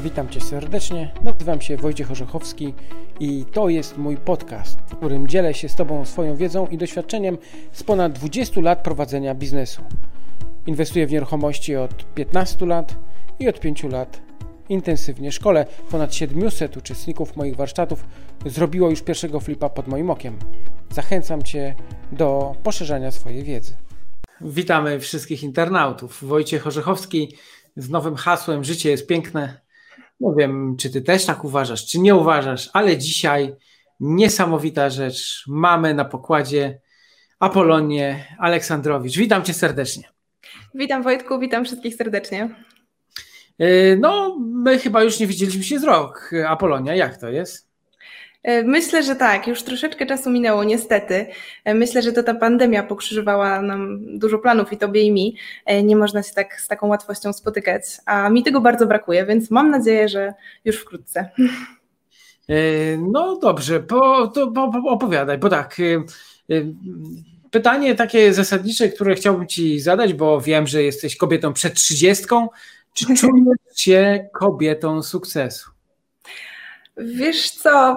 Witam Cię serdecznie. Nazywam się Wojciech Orzechowski i to jest mój podcast, w którym dzielę się z Tobą swoją wiedzą i doświadczeniem z ponad 20 lat prowadzenia biznesu. Inwestuję w nieruchomości od 15 lat i od 5 lat intensywnie szkole. Ponad 700 uczestników moich warsztatów zrobiło już pierwszego flipa pod moim okiem. Zachęcam Cię do poszerzania swojej wiedzy. Witamy wszystkich internautów. Wojciech Orzechowski z nowym hasłem Życie jest piękne. Nie wiem, czy ty też tak uważasz, czy nie uważasz, ale dzisiaj niesamowita rzecz. Mamy na pokładzie Apolonię Aleksandrowicz. Witam cię serdecznie. Witam Wojtku, witam wszystkich serdecznie. Yy, no, my chyba już nie widzieliśmy się z rok. Apolonia, jak to jest? E, myślę, że tak, już troszeczkę czasu minęło, niestety. E, myślę, że to ta pandemia pokrzyżowała nam dużo planów i tobie i mi. E, nie można się tak z taką łatwością spotykać, a mi tego bardzo brakuje, więc mam nadzieję, że już wkrótce. No dobrze, po, to, po, po, opowiadaj, bo tak. Pytanie takie zasadnicze, które chciałbym Ci zadać, bo wiem, że jesteś kobietą przed trzydziestką. Czy czujesz się kobietą sukcesu? Wiesz co,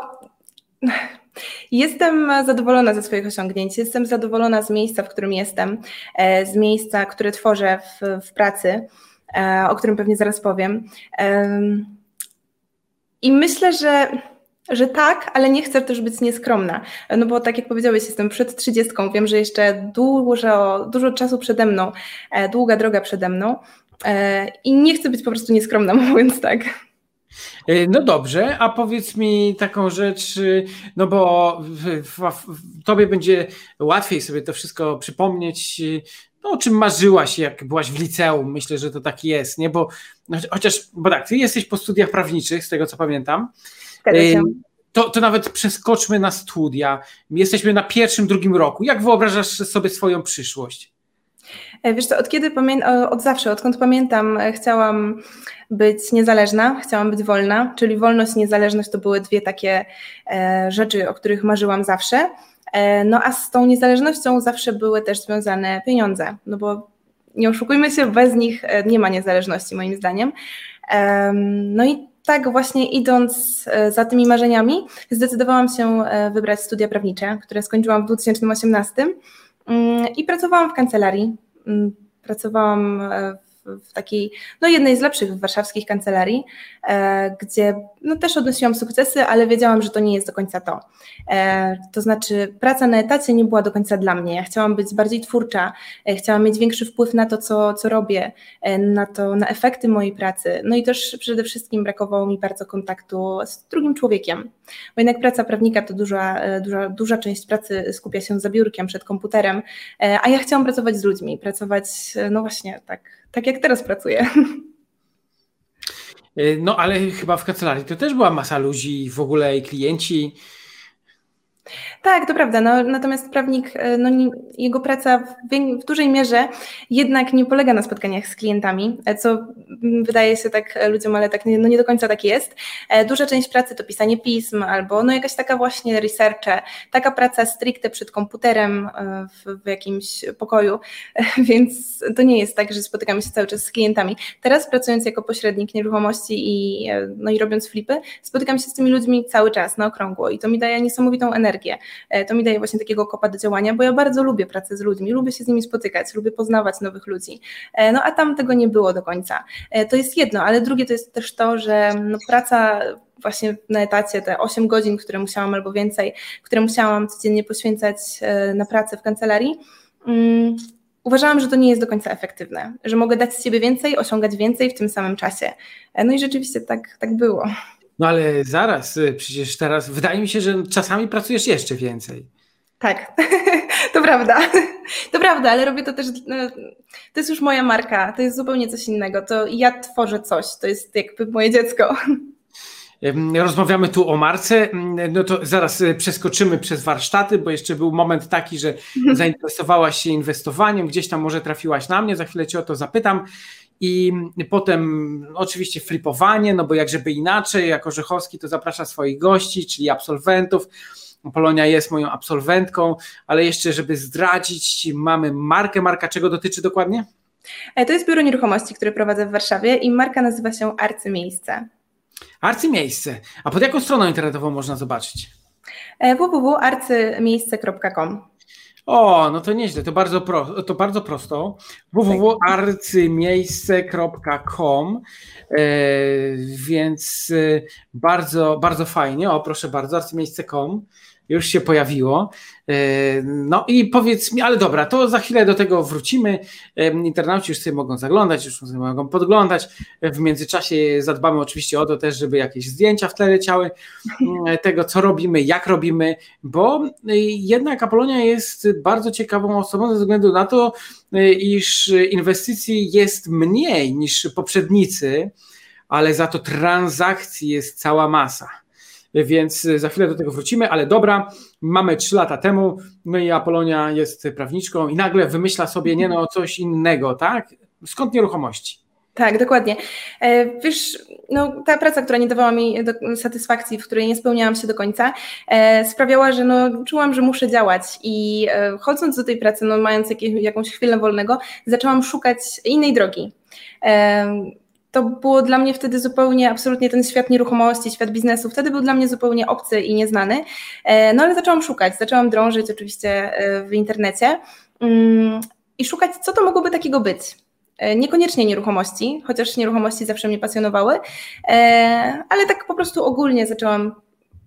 Jestem zadowolona ze swoich osiągnięć, jestem zadowolona z miejsca, w którym jestem, e, z miejsca, które tworzę w, w pracy, e, o którym pewnie zaraz powiem. I myślę, że że tak, ale nie chcę też być nieskromna. No bo tak jak powiedziałeś, jestem przed trzydziestką, wiem, że jeszcze dużo, dużo czasu przede mną, e, długa droga przede mną i nie chcę być po prostu nieskromna, mówiąc tak. E, no dobrze, a powiedz mi taką rzecz, y, no bo w, w, w, tobie będzie łatwiej sobie to wszystko przypomnieć, y, no, o czym marzyłaś, jak byłaś w liceum. Myślę, że to tak jest, nie? Bo chociaż, bo tak, ty jesteś po studiach prawniczych, z tego co pamiętam. Y, to, to nawet przeskoczmy na studia. Jesteśmy na pierwszym, drugim roku. Jak wyobrażasz sobie swoją przyszłość? E, wiesz co, od kiedy od zawsze, odkąd pamiętam, e, chciałam być niezależna, chciałam być wolna, czyli wolność i niezależność to były dwie takie e, rzeczy, o których marzyłam zawsze. No a z tą niezależnością zawsze były też związane pieniądze, no bo nie oszukujmy się, bez nich nie ma niezależności moim zdaniem. No i tak właśnie idąc za tymi marzeniami, zdecydowałam się wybrać studia prawnicze, które skończyłam w 2018 mm, i pracowałam w kancelarii. Mm, pracowałam e, w takiej, no jednej z lepszych warszawskich kancelarii, e, gdzie no też odnosiłam sukcesy, ale wiedziałam, że to nie jest do końca to. E, to znaczy praca na etacie nie była do końca dla mnie. Ja chciałam być bardziej twórcza, chciałam mieć większy wpływ na to, co, co robię, na to, na efekty mojej pracy. No i też przede wszystkim brakowało mi bardzo kontaktu z drugim człowiekiem, bo jednak praca prawnika to duża, duża, duża część pracy skupia się za biurkiem, przed komputerem, a ja chciałam pracować z ludźmi, pracować, no właśnie tak tak jak teraz pracuję. E, no ale chyba w kancelarii to też była masa ludzi, w ogóle i klienci. Tak, to prawda. No, natomiast prawnik, e, no, jego praca w, w, dużej mierze jednak nie polega na spotkaniach z klientami, e, co wydaje się tak ludziom, ale tak nie, no nie do końca tak jest. E, duża część pracy to pisanie pism albo no jakaś taka właśnie researche, taka praca stricte przed komputerem w, w jakimś pokoju, więc to nie jest tak, że spotykamy się cały czas z klientami. Teraz pracując jako pośrednik nieruchomości i, no i robiąc flipy, spotykam się z tymi ludźmi cały czas na okrągło i to mi daje niesamowitą energię. E, to mi daje właśnie takiego kopa do działania, bo ja bardzo lubię pracę z ludźmi, lubię się z nimi spotykać, lubię poznawać nowych ludzi. E, no a tam tego nie było do końca. E, to jest jedno, ale drugie to jest też to, że no, praca właśnie na etacie, te 8 godzin, które musiałam albo więcej, które musiałam codziennie poświęcać na pracę w kancelarii, um, uważałam, że to nie jest do końca efektywne, że mogę dać z siebie więcej, osiągać więcej w tym samym czasie. No i rzeczywiście tak, tak było. No ale zaraz, y, przecież teraz wydaje mi się, że czasami pracujesz jeszcze więcej. Tak, to prawda. To prawda, ale robię to też. No, to jest już moja marka, to jest zupełnie coś innego. To ja tworzę coś, to jest jakby moje dziecko. Rozmawiamy tu o marce, no to zaraz y, przeskoczymy przez warsztaty, bo jeszcze był moment taki, że zainteresowałaś się inwestowaniem, gdzieś tam może trafiłaś na mnie, za chwilę Cię o to zapytam. I potem oczywiście flipowanie, no bo jak żeby inaczej, jako Rzechowski to zaprasza swoich gości, czyli absolwentów. Polonia jest moją absolwentką, ale jeszcze żeby zdradzić, mamy markę. Marka czego dotyczy dokładnie? E, to jest biuro nieruchomości, które prowadzę w Warszawie i marka nazywa się Arcymiejsce. Arcymiejsce. A pod jaką stroną internetową można zobaczyć? www.arcymiejsce.com o, no to nieźle, to bardzo, pro, to bardzo prosto. www.arcymiejsce.com e, więc e, bardzo, bardzo fajnie. O, proszę bardzo, arcymiejsce.com już się pojawiło. E, no i powiedz mi, ale dobra, to za chwilę do tego wrócimy. Internauci już sobie mogą zaglądać, już sobie mogą podglądać. W międzyczasie zadbamy oczywiście o to też, żeby jakieś zdjęcia w tle leciały e, tego, co robimy, jak robimy, bo e, jednak Apolonia jest bardzo ciekawą osobą ze względu na to, iż inwestycji jest mniej niż poprzednicy, ale za to transakcji jest cała masa więc za chwilę do tego wrócimy, ale dobra, mamy trzy lata temu, no i Apolonia jest prawniczką i nagle wymyśla sobie, nie no, coś innego, tak? Skąd nieruchomości? Tak, dokładnie. E, wiesz, no, ta praca, która nie dawała mi satysfakcji, w której nie spełniałam się do końca, e, sprawiała, że no, czułam, że muszę działać i e, chodząc do tej pracy, no, mając jakieś, jakąś chwilę wolnego, zaczęłam szukać innej drogi to było dla mnie wtedy zupełnie, absolutnie ten świat nieruchomości, świat biznesu, wtedy był dla mnie zupełnie obcy i nieznany. No ale zaczęłam szukać, zaczęłam drążyć oczywiście w internecie mm, i szukać, co to mogłoby takiego być. E, niekoniecznie nieruchomości, chociaż nieruchomości zawsze mnie pasjonowały, ale tak po prostu ogólnie zaczęłam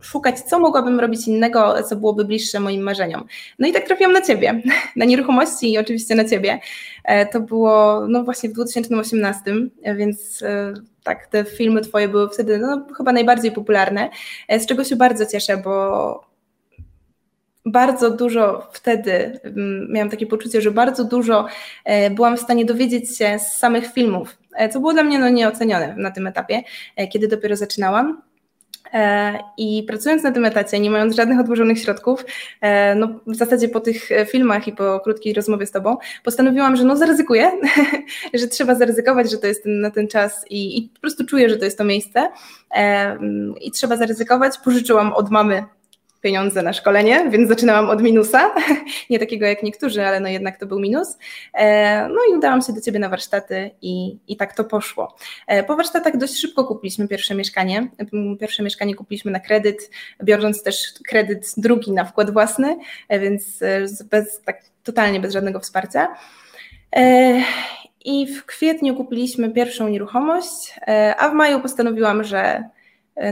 szukać, co mogłabym robić innego, co byłoby bliższe moim marzeniom. No i tak trafiłam na Ciebie, na nieruchomości i oczywiście na Ciebie. E, to było no właśnie w 2018, więc e, tak, te filmy Twoje były wtedy no, chyba najbardziej popularne, e, z czego się bardzo cieszę, bo bardzo dużo wtedy mm, miałam takie poczucie, że bardzo dużo byłam w stanie dowiedzieć się z samych filmów, co było dla mnie no, nieocenione na tym etapie, kiedy dopiero zaczynałam. E, I pracując na tym etacie, nie mając żadnych odłożonych środków, e, no w zasadzie po tych filmach i po krótkiej rozmowie z Tobą, postanowiłam, że no zaryzykuję, że trzeba zaryzykować, że to jest na ten czas i, i po prostu czuję, że to jest to miejsce e, i trzeba zaryzykować. Pożyczyłam od mamy pieniądze na szkolenie, więc zaczynałam od minusa, nie takiego jak niektórzy, ale no jednak to był minus. E, no i udałam się do Ciebie na warsztaty i, i tak to poszło. E, po warsztatach dość szybko kupiliśmy pierwsze mieszkanie. Pierwsze mieszkanie kupiliśmy na kredyt, biorąc też kredyt drugi na wkład własny, e, więc bez, tak totalnie bez żadnego wsparcia. I w kwietniu kupiliśmy pierwszą nieruchomość, a w maju postanowiłam, że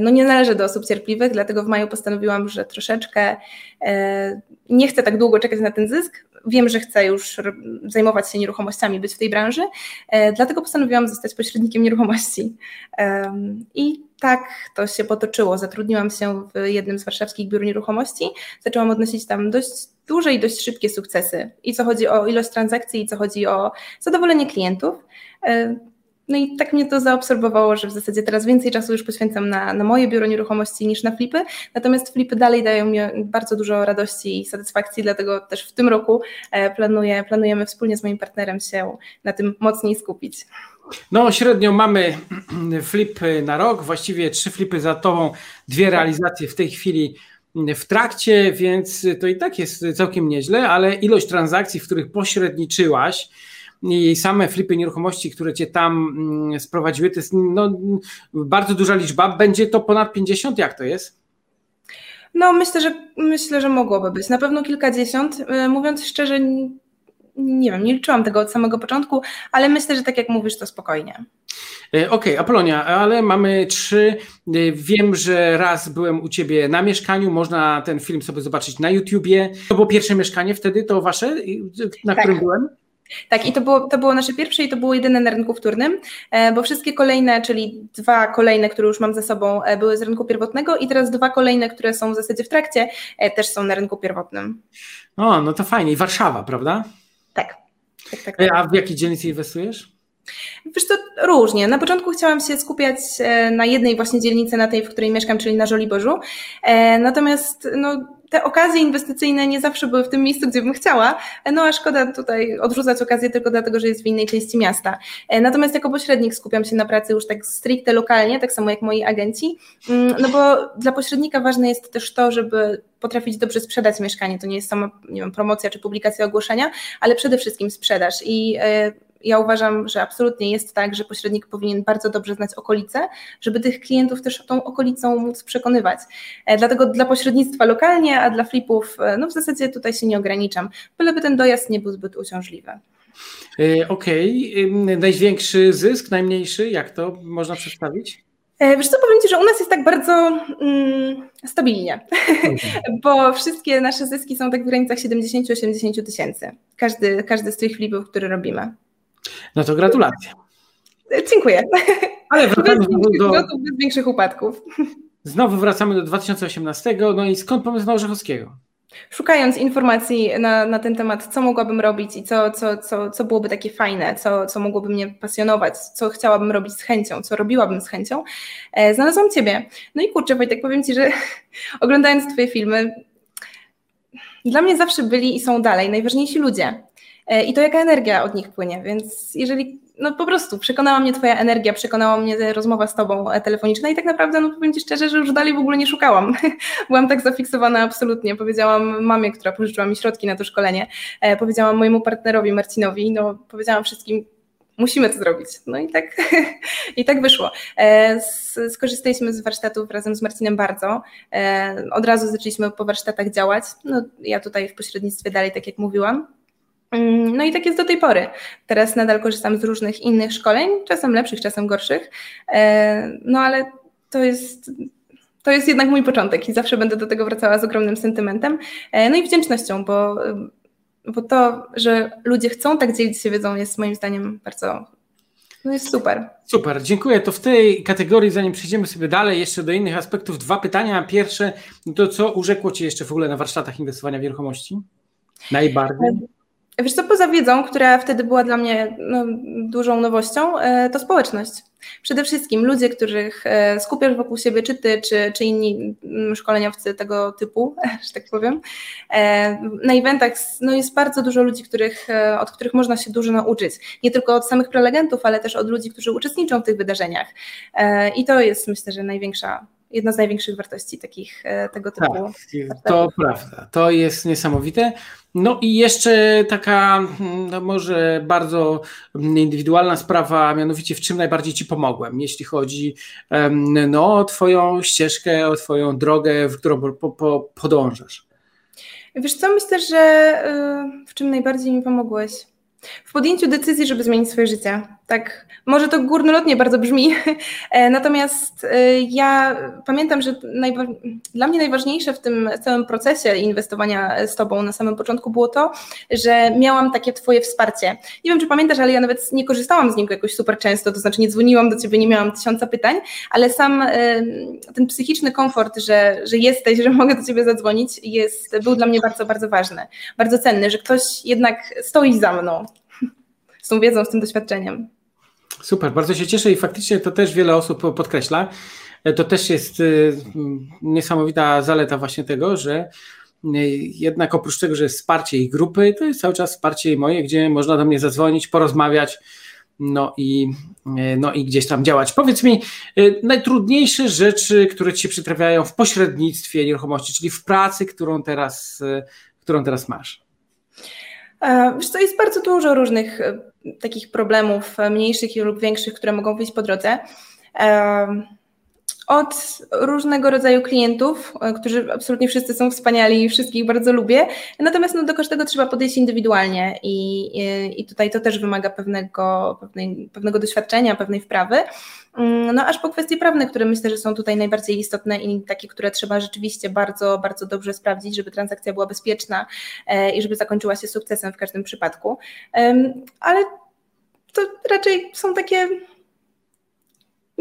no nie należę do osób cierpliwych, dlatego w maju postanowiłam, że troszeczkę e, nie chcę tak długo czekać na ten zysk. Wiem, że chcę już zajmować się nieruchomościami, być w tej branży, e, dlatego postanowiłam zostać pośrednikiem nieruchomości. I tak to się potoczyło. Zatrudniłam się w jednym z warszawskich biur nieruchomości, zaczęłam odnosić tam dość duże i dość szybkie sukcesy. I co chodzi o ilość transakcji, i co chodzi o zadowolenie klientów. No i tak mnie to zaobserwowało, że w zasadzie teraz więcej czasu już poświęcam na, na moje biuro nieruchomości niż na flipy, natomiast flipy dalej dają mi bardzo dużo radości i satysfakcji, dlatego też w tym roku e, planuję, planujemy wspólnie z moim partnerem się na tym mocniej skupić. No, średnio mamy flipy na rok, właściwie trzy flipy za tobą, dwie realizacje w tej chwili w trakcie, więc to i tak jest całkiem nieźle, ale ilość transakcji, w których pośredniczyłaś, i same flipy nieruchomości, które cię tam mm, sprowadziły, to jest no, bardzo duża liczba. Będzie to ponad 50, jak to jest? No, myślę, że myślę, że mogłoby być. Na pewno kilkadziesiąt. E, mówiąc szczerze, nie wiem, nie liczyłam tego od samego początku, ale myślę, że tak jak mówisz, to spokojnie. E, okej, okay, Apolonia, ale mamy trzy. E, wiem, że raz byłem u Ciebie na mieszkaniu, można ten film sobie zobaczyć na YouTubie. To było pierwsze mieszkanie wtedy, to Wasze, na tak. którym byłem? Tak, i to było, to było nasze pierwsze i to było jedyne na rynku wtórnym, e, bo wszystkie kolejne, czyli dwa kolejne, które już mam ze sobą, e, były z rynku pierwotnego i teraz dwa kolejne, które są w zasadzie w trakcie, e, też są na rynku pierwotnym. O, no to fajnie. I Warszawa, prawda? Tak. tak, tak, tak. A w jakiej dzielnicy inwestujesz? Wiesz, to różnie. Na początku chciałam się skupiać na jednej właśnie dzielnicy, na tej, w której mieszkam, czyli na Żoliborzu. Natomiast no, te okazje inwestycyjne nie zawsze były w tym miejscu, gdzie bym chciała, no a szkoda tutaj odrzucać okazję tylko dlatego, że jest w innej części miasta. E, natomiast jako pośrednik skupiam się na pracy już tak stricte lokalnie, tak samo jak moi agenci, mm, no bo dla pośrednika ważne jest też to, żeby potrafić dobrze sprzedać mieszkanie. To nie jest sama nie wiem, promocja czy publikacja ogłoszenia, ale przede wszystkim sprzedaż. I e, ja uważam, że absolutnie jest tak, że pośrednik powinien bardzo dobrze znać okolice, żeby tych klientów też tą okolicą móc przekonywać. E, dlatego dla pośrednictwa lokalnie, a dla flipów, e, no w zasadzie tutaj się nie ograniczam, byleby ten dojazd nie był zbyt uciążliwy. Okej, okay. największy zysk, najmniejszy, jak to można przedstawić? E, wiesz co, powiem Ci, że u nas jest tak bardzo mm, stabilnie, mhm. bo wszystkie nasze zyski są tak w granicach 70-80 tysięcy. Każdy, każdy z tych flipów, który robimy. No to gratulacje. Dziękuję. Ale wracamy do... bez większych upadków. Znowu wracamy do 2018, no i skąd pomysł na Orzechowskiego? szukając informacji na, na ten temat, co mogłabym robić i co, co, co, co byłoby takie fajne, co, co mogłoby mnie pasjonować, co chciałabym robić z chęcią, co robiłabym z chęcią, e, znalazłam Ciebie. No i kurczę, Wojtek, powiem Ci, że oglądając Twoje filmy, dla mnie zawsze byli i są dalej najważniejsi ludzie. E, I to jaka energia od nich płynie, więc jeżeli no po prostu przekonała mnie Twoja energia, przekonała mnie rozmowa z Tobą e, telefoniczna i tak naprawdę, no powiem Ci szczerze, że już dalej w ogóle nie szukałam. Byłam tak zafiksowana absolutnie. Powiedziałam mamie, która pożyczyła mi środki na to szkolenie, e, powiedziałam mojemu partnerowi Marcinowi, no powiedziałam wszystkim, musimy to zrobić. No i tak, i tak wyszło. Skorzystaliśmy z warsztatów razem z Marcinem bardzo. Od razu zaczęliśmy po warsztatach działać. No, ja tutaj w pośrednictwie dalej, tak jak mówiłam. Mm, no i tak jest do tej pory. Teraz nadal korzystam z różnych innych szkoleń, czasem lepszych, czasem gorszych, e, no ale to jest, to jest jednak mój początek i zawsze będę do tego wracała z ogromnym sentymentem, e, no i wdzięcznością, bo, bo to, że ludzie chcą tak dzielić się wiedzą jest moim zdaniem bardzo, no jest super. Super, dziękuję. To w tej kategorii, zanim przejdziemy sobie dalej jeszcze do innych aspektów, dwa pytania. Pierwsze, to co urzekło Cię jeszcze w ogóle na warsztatach inwestowania w nieruchomości? Najbardziej? Wiesz co, poza wiedzą, która wtedy była dla mnie no, dużą nowością, e, to społeczność. Przede wszystkim ludzie, których e, skupiasz wokół siebie, czy ty, czy, czy inni mm, szkoleniowcy tego typu, że tak powiem. E, na eventach no, jest bardzo dużo ludzi, których, od których można się dużo nauczyć. Nie tylko od samych prelegentów, ale też od ludzi, którzy uczestniczą w tych wydarzeniach. I to jest myślę, że największa jedna z największych wartości takich tego typu. Tak, to prawda, to jest niesamowite. No i jeszcze taka, no może bardzo indywidualna sprawa, mianowicie w czym najbardziej Ci pomogłem, jeśli chodzi no, o Twoją ścieżkę, o Twoją drogę, w którą po, po, podążasz. Wiesz co, myślę, że y, w czym najbardziej mi pomogłeś? w podjęciu decyzji, żeby zmienić swoje życie. Tak, może to górnolotnie bardzo brzmi, e, natomiast e, ja pamiętam, że dla mnie najważniejsze w tym całym procesie inwestowania z Tobą na samym początku było to, że miałam takie Twoje wsparcie. Nie wiem, czy pamiętasz, ale ja nawet nie korzystałam z niego jakoś super często, to znaczy nie dzwoniłam do Ciebie, nie miałam tysiąca pytań, ale sam e, ten psychiczny komfort, że, że jesteś, że mogę do Ciebie zadzwonić, jest, był dla mnie bardzo, bardzo ważny, bardzo cenny, że ktoś jednak stoi za mną, z tą wiedzą, z tym doświadczeniem. Super, bardzo się cieszę i faktycznie to też wiele osób podkreśla. To też jest y, niesamowita zaleta właśnie tego, że y, jednak oprócz tego, że jest wsparcie ich grupy, to jest cały czas wsparcie moje, gdzie można do mnie zadzwonić, porozmawiać, no i, no i gdzieś tam działać. Powiedz mi, najtrudniejsze rzeczy, które ci się przytrafiają w pośrednictwie nieruchomości, czyli w pracy, którą teraz, którą teraz masz. E, wiesz co, jest bardzo dużo różnych e, takich problemów, mniejszych lub większych, które mogą wyjść po drodze. Od różnego rodzaju klientów, którzy absolutnie wszyscy są wspaniali i wszystkich bardzo lubię, natomiast no, do każdego trzeba podejść indywidualnie i, i tutaj to też wymaga pewnego, pewnej, pewnego doświadczenia, pewnej wprawy. Mm, no aż po kwestie prawne, które myślę, że są tutaj najbardziej istotne i takie, które trzeba rzeczywiście bardzo, bardzo dobrze sprawdzić, żeby transakcja była bezpieczna e, i żeby zakończyła się sukcesem w każdym przypadku. Ale to raczej są takie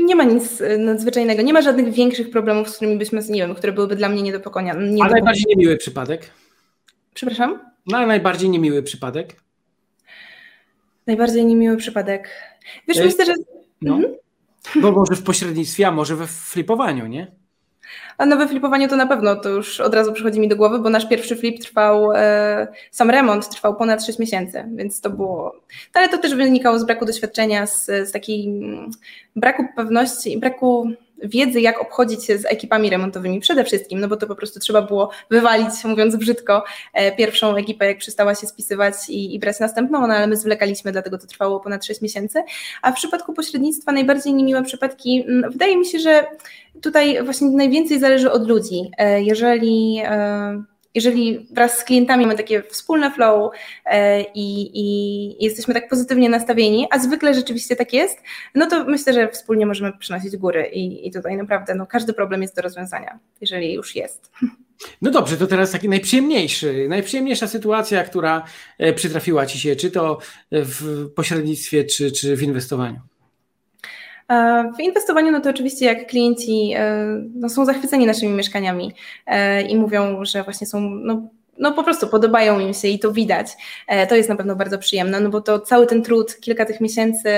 nie ma nic e, nadzwyczajnego, nie ma żadnych większych problemów, z którymi byśmy, nie wiem, które byłyby dla mnie nie do pokonania. Nie A najbardziej niemiły przypadek? Przepraszam? No, najbardziej niemiły przypadek? Najbardziej niemiły przypadek. Wiesz, e... myślę, że... No. Mhm. Bo może w pośrednictwie, a może we flipowaniu, nie? A nowe flipowanie to na pewno, to już od razu przychodzi mi do głowy, bo nasz pierwszy flip trwał, e, sam remont trwał ponad 6 miesięcy, więc to było, ale to też wynikało z braku doświadczenia, z, z takiej braku pewności, braku wiedzy, jak obchodzić się z ekipami remontowymi przede wszystkim, no bo to po prostu trzeba było wywalić, mówiąc brzydko, e, pierwszą ekipę, jak przestała się spisywać i, i brać następną, no ale my zwlekaliśmy, dlatego to trwało ponad 6 miesięcy. A w przypadku pośrednictwa najbardziej niemiłe przypadki, mm, wydaje mi się, że tutaj właśnie najwięcej zależy od ludzi. E, jeżeli jeżeli wraz z klientami mamy takie wspólne flow e, i, i, jesteśmy tak pozytywnie nastawieni, a zwykle rzeczywiście tak jest, no to myślę, że wspólnie możemy przynosić góry i, i tutaj naprawdę no, każdy problem jest do rozwiązania, jeżeli już jest. No dobrze, to teraz taki najprzyjemniejszy, najprzyjemniejsza sytuacja, która e, przytrafiła Ci się, czy to w pośrednictwie, czy, czy w inwestowaniu. W inwestowaniu, no to oczywiście jak klienci e, no, są zachwyceni naszymi mieszkaniami e, i mówią, że właśnie są no, no po prostu podobają im się i to widać. E, to jest na pewno bardzo przyjemne, no bo to cały ten trud, kilka tych miesięcy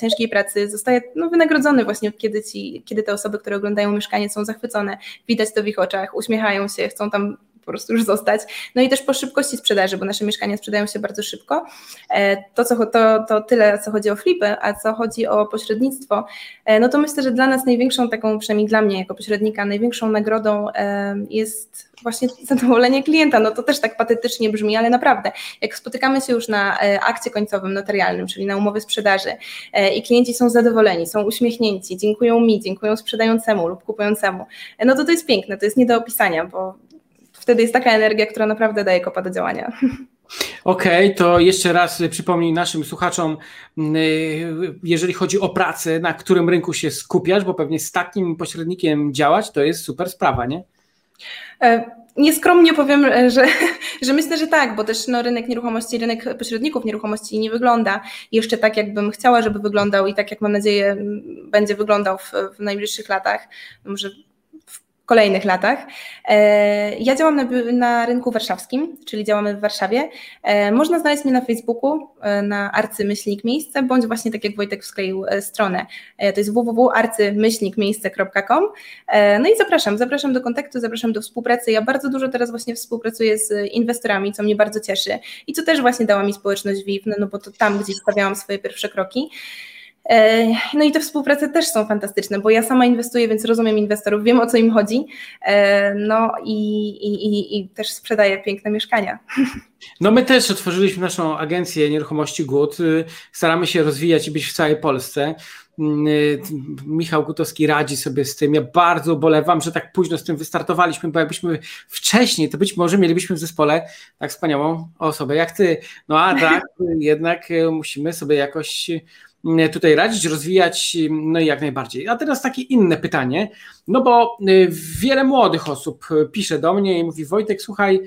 ciężkiej pracy zostaje no, wynagrodzony właśnie, kiedy, ci, kiedy te osoby, które oglądają mieszkanie są zachwycone, widać to w ich oczach, uśmiechają się, chcą tam po prostu już zostać. No i też po szybkości sprzedaży, bo nasze mieszkania sprzedają się bardzo szybko. E, to, co, to, to tyle, co chodzi o flipy, a co chodzi o pośrednictwo, e, no to myślę, że dla nas największą taką, przynajmniej dla mnie jako pośrednika, największą nagrodą e, jest właśnie zadowolenie klienta. No to też tak patetycznie brzmi, ale naprawdę, jak spotykamy się już na akcie końcowym notarialnym, czyli na umowie sprzedaży i klienci są zadowoleni, są uśmiechnięci, dziękują mi, dziękują sprzedającemu lub kupującemu, no to to jest piękne, to jest nie do opisania, bo wtedy jest taka energia, która naprawdę daje kopa do działania. Okej, okay, to jeszcze raz przypomnij naszym słuchaczom, y, jeżeli chodzi o pracę, na którym rynku się skupiasz, bo pewnie z takim pośrednikiem działać to jest super sprawa, nie? E, nieskromnie powiem, e, że, że myślę, że tak, bo też no, rynek nieruchomości, rynek pośredników nieruchomości nie wygląda jeszcze tak, jakbym chciała, żeby wyglądał i tak, jak mam nadzieję, będzie wyglądał w, w najbliższych latach. Może kolejnych latach. E, ja działam na, na, rynku warszawskim, czyli działamy w Warszawie. E, można znaleźć mnie na Facebooku, e, na arcymyślnik miejsce, bądź właśnie tak jak Wojtek wskleił stronę. To jest www.arcymyślnikmiejsce.com. No i zapraszam, zapraszam do kontaktu, zapraszam do współpracy. Ja bardzo dużo teraz właśnie współpracuję z inwestorami, co mnie bardzo cieszy i co też właśnie dała mi społeczność WIW, no, no bo to tam gdzieś stawiałam swoje pierwsze kroki. E, no i te współprace też są fantastyczne, bo ja sama inwestuję, więc rozumiem inwestorów, wiem o co im chodzi. E, no i, i, i też sprzedaję piękne mieszkania. No my też otworzyliśmy naszą agencję nieruchomości GUT. Staramy się rozwijać i być w całej Polsce. Mm, Michał Gutowski radzi sobie z tym. Ja bardzo ubolewam, że tak późno z tym wystartowaliśmy, bo jakbyśmy wcześniej, to być może mielibyśmy w zespole tak wspaniałą osobę jak ty. No a tak, jednak musimy sobie jakoś tutaj radzić, rozwijać, no i jak najbardziej. A teraz takie inne pytanie, no bo y, wiele młodych osób pisze do mnie i mówi Wojtek, słuchaj,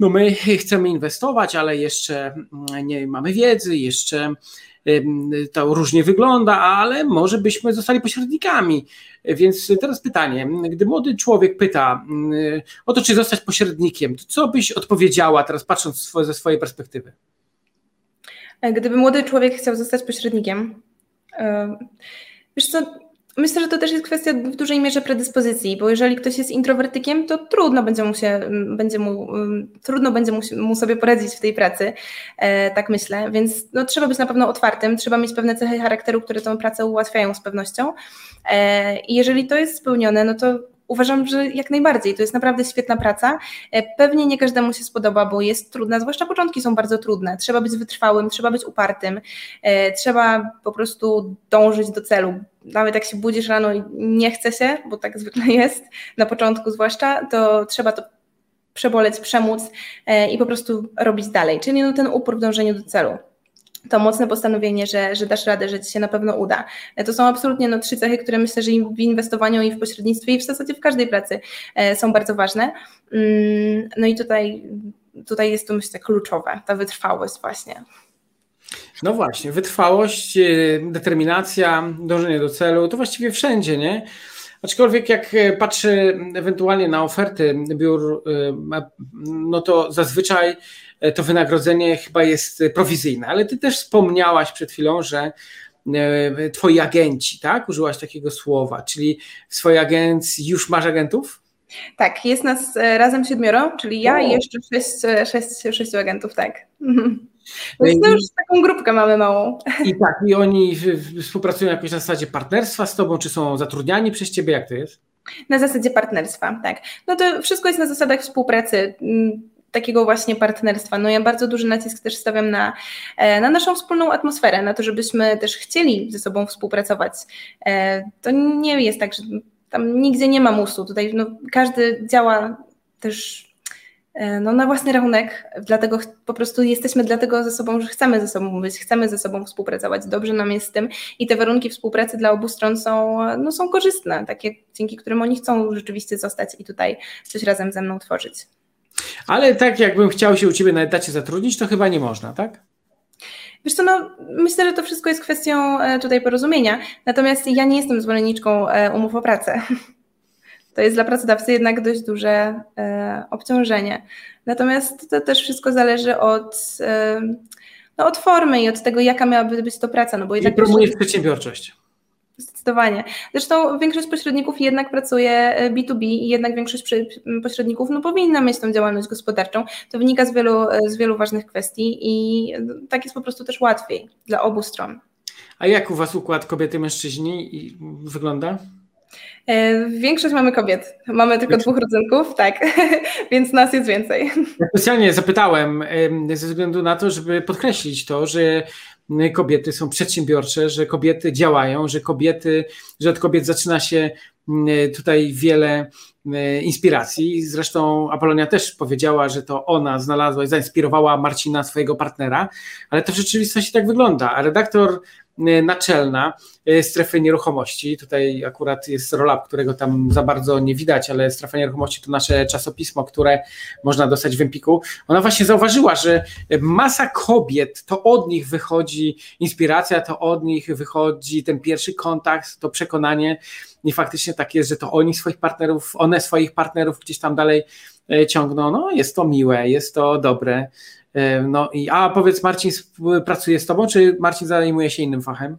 no my chcemy inwestować, ale jeszcze mm, nie mamy wiedzy, jeszcze to różnie wygląda, ale może byśmy zostali pośrednikami. Więc teraz pytanie, gdy młody człowiek pyta o to, czy zostać pośrednikiem, to co byś odpowiedziała teraz patrząc ze swojej perspektywy? Gdyby młody człowiek chciał zostać pośrednikiem, e, wiesz co, myślę, że to też jest kwestia w dużej mierze predyspozycji, bo jeżeli ktoś jest introwertykiem, to trudno będzie mu się, będzie mu, trudno będzie mu, sobie poradzić w tej pracy, e, tak myślę, więc no, trzeba być na pewno otwartym, trzeba mieć pewne cechy charakteru, które tę pracę ułatwiają z pewnością. E, i jeżeli to jest spełnione, no to uważam, że jak najbardziej. To jest naprawdę świetna praca. E, pewnie nie każdemu się spodoba, bo jest trudna, zwłaszcza początki są bardzo trudne. Trzeba być wytrwałym, trzeba być upartym, e, trzeba po prostu dążyć do celu. Nawet jak się budzisz rano i nie chce się, bo tak zwykle jest, na początku zwłaszcza, to trzeba to przeboleć, przemóc e, i po prostu robić dalej. Czyli no ten upór w dążeniu do celu to mocne postanowienie, że, że dasz radę, że ci się na pewno uda. To są absolutnie no, trzy cechy, które myślę, że w inwestowaniu i w pośrednictwie i w zasadzie w każdej pracy e, są bardzo ważne. Mm, no i tutaj, tutaj jest to myślę kluczowe, ta wytrwałość właśnie. No właśnie, wytrwałość, e, determinacja, dążenie do celu, to właściwie wszędzie, nie? Aczkolwiek jak e, patrzę ewentualnie na oferty biur, no to zazwyczaj E, to wynagrodzenie chyba jest prowizyjne, ale ty też wspomniałaś przed chwilą, że e, twoi agenci, tak? Użyłaś takiego słowa, czyli w swojej agencji już masz agentów? Tak, jest nas e, razem siedmioro, czyli ja i jeszcze sześć, sześć, sześciu agentów, tak. Więc to już taką grupkę mamy małą. I tak, i oni współpracują jakoś na zasadzie partnerstwa z tobą, czy są zatrudniani przez ciebie, jak to jest? Na zasadzie partnerstwa, tak. No to wszystko jest na zasadach współpracy mm, takiego właśnie partnerstwa. No ja bardzo duży nacisk też stawiam na, e, na naszą wspólną atmosferę, na to, żebyśmy też chcieli ze sobą współpracować. E, to nie jest tak, że tam nigdzie nie ma musu. Tutaj no, każdy działa też e, no, na własny rachunek, dlatego po prostu jesteśmy dlatego ze sobą, że chcemy ze sobą być, chcemy ze sobą współpracować, dobrze nam jest z tym i te warunki współpracy dla obu stron są, no, są korzystne, takie dzięki którym oni chcą rzeczywiście zostać i tutaj coś razem ze mną tworzyć. Ale tak jakbym chciał się u Ciebie na etacie zatrudnić, to chyba nie można, tak? Wiesz co, no, myślę, że to wszystko jest kwestią e, tutaj porozumienia, natomiast ja nie jestem zwolenniczką e, umów o pracę. To jest dla pracodawcy jednak dość duże e, obciążenie. Natomiast to też wszystko zależy od, no, od formy i od tego, jaka miałaby być to praca. No bo I promujesz przedsiębiorczość. Zdecydowanie. Zresztą większość pośredników jednak pracuje B2B i jednak większość pośredników no, powinna mieć tą działalność gospodarczą. To wynika z wielu, z wielu ważnych kwestii i tak jest po prostu też łatwiej dla obu stron. A jak u Was układ kobiety-mężczyźni wygląda? E, większość mamy kobiet. Mamy tylko dwóch rodzynków, tak, więc nas jest więcej. Ja specjalnie zapytałem ze względu na to, żeby podkreślić to, że kobiety są przedsiębiorcze, że kobiety działają, że kobiety, że od kobiet zaczyna się mm, tutaj wiele mm, inspiracji. Zresztą Apolonia też powiedziała, że to ona znalazła i zainspirowała Marcina, swojego partnera, ale to w rzeczywistości tak wygląda. A redaktor naczelna y, strefy nieruchomości. Tutaj akurat jest rolap, którego tam za bardzo nie widać, ale strefa nieruchomości to nasze czasopismo, które można dostać w Empiku. Ona właśnie zauważyła, że masa kobiet, to od nich wychodzi inspiracja, to od nich wychodzi ten pierwszy kontakt, to przekonanie i faktycznie tak jest, że to oni swoich partnerów, one swoich partnerów gdzieś tam dalej y, ciągną. No jest to miłe, jest to dobre. No i a powiedz, Marcin pracuje z tobą, czy Marcin zajmuje się innym fachem?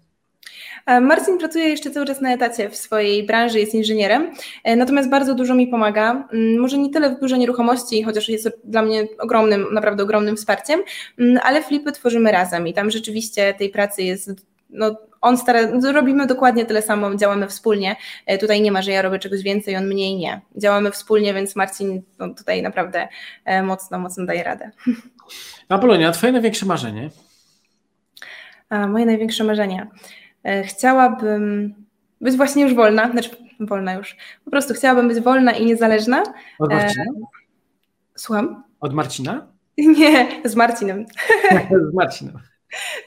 E, Marcin pracuje jeszcze cały czas na etacie w swojej branży, jest inżynierem, e, natomiast bardzo dużo mi pomaga. Mm, może nie tyle w biurze nieruchomości, chociaż jest dla mnie ogromnym, naprawdę ogromnym wsparciem, mm, ale flipy tworzymy razem i tam rzeczywiście tej pracy jest no, on stara, robimy dokładnie tyle samo, działamy wspólnie. E, tutaj nie ma, że ja robię czegoś więcej, on mniej nie. Działamy wspólnie, więc Marcin no, tutaj naprawdę e, mocno, mocno daje radę. Apolonia, twoje największe marzenie? A, moje największe marzenie. E, chciałabym być właśnie już wolna, znaczy wolna już. Po prostu chciałabym być wolna i niezależna. Od Marcina? Słucham? Od Marcina? Nie, z Marcinem. z Marcinem.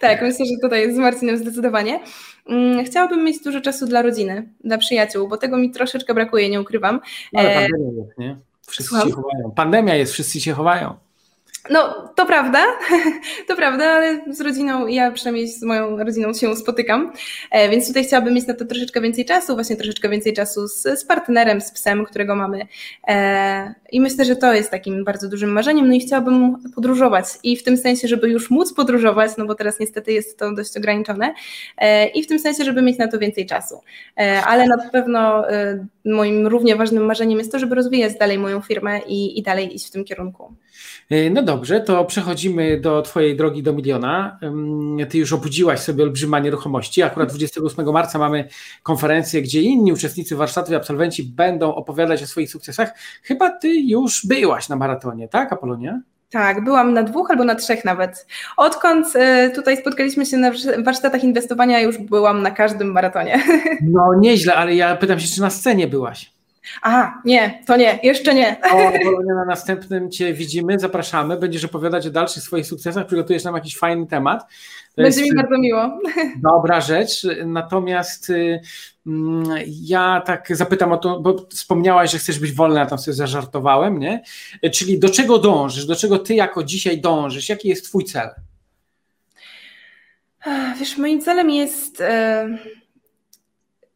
Tak, myślę, że tutaj z Marcinem zdecydowanie. Mm, chciałabym mieć dużo czasu dla rodziny, dla przyjaciół, bo tego mi troszeczkę brakuje, nie ukrywam. No, ale e, pandemia jest, nie? Wszyscy Słucham? się chowają. Pandemia jest, wszyscy się chowają. No, to prawda, to prawda, ale z rodziną, ja przynajmniej z moją rodziną się spotykam, e, więc tutaj chciałabym mieć na to troszeczkę więcej czasu, właśnie troszeczkę więcej czasu z, z partnerem, z psem, którego mamy. E, I myślę, że to jest takim bardzo dużym marzeniem. No i chciałabym podróżować i w tym sensie, żeby już móc podróżować, no bo teraz niestety jest to dość ograniczone, e, i w tym sensie, żeby mieć na to więcej czasu. Ale na pewno moim równie ważnym marzeniem jest to, żeby rozwijać dalej moją firmę i, i dalej iść w tym kierunku. No dobrze, to przechodzimy do Twojej drogi do miliona. Ty już obudziłaś sobie olbrzyma nieruchomości. Akurat 28 marca mamy konferencję, gdzie inni uczestnicy warsztatów i absolwenci będą opowiadać o swoich sukcesach. Chyba Ty już byłaś na maratonie, tak, Apolonia? Tak, byłam na dwóch albo na trzech nawet. Odkąd e, tutaj spotkaliśmy się na warsztatach inwestowania, już byłam na każdym maratonie. No nieźle, ale ja pytam się, czy na scenie byłaś? A, nie, to nie, jeszcze nie. O, na następnym Cię widzimy, zapraszamy. Będziesz opowiadać o dalszych swoich sukcesach, przygotujesz nam jakiś fajny temat. To Będzie mi bardzo miło. Dobra rzecz. Natomiast y, ja tak zapytam o to, bo wspomniałaś, że chcesz być wolna, tam sobie zażartowałem, nie? Czyli do czego dążysz? Do czego Ty jako dzisiaj dążysz? Jaki jest Twój cel? Wiesz, moim celem jest. Yy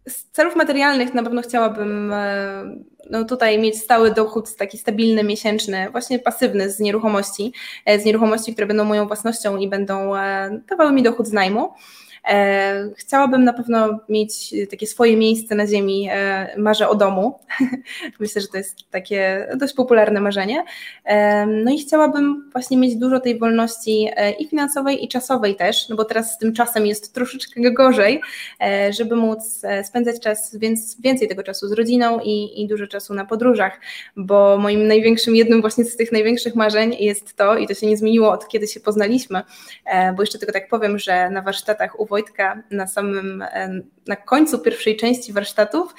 z celów materialnych na pewno chciałabym e, no tutaj mieć stały dochód, taki stabilny, miesięczny, właśnie pasywny z nieruchomości, e, z nieruchomości, które będą moją własnością i będą e, dawały mi dochód z najmu. Chciałabym na pewno mieć takie swoje miejsce na ziemi, marzę o domu. Myślę, że to jest takie dość popularne marzenie. No i chciałabym właśnie mieć dużo tej wolności i finansowej, i czasowej też, no bo teraz z tym czasem jest troszeczkę gorzej, żeby móc spędzać czas, więc więcej tego czasu z rodziną i, i dużo czasu na podróżach, bo moim największym, jednym właśnie z tych największych marzeń jest to, i to się nie zmieniło od kiedy się poznaliśmy, e, bo jeszcze tylko tak powiem, że na warsztatach u Wojtka na samym, e, na końcu pierwszej części warsztatów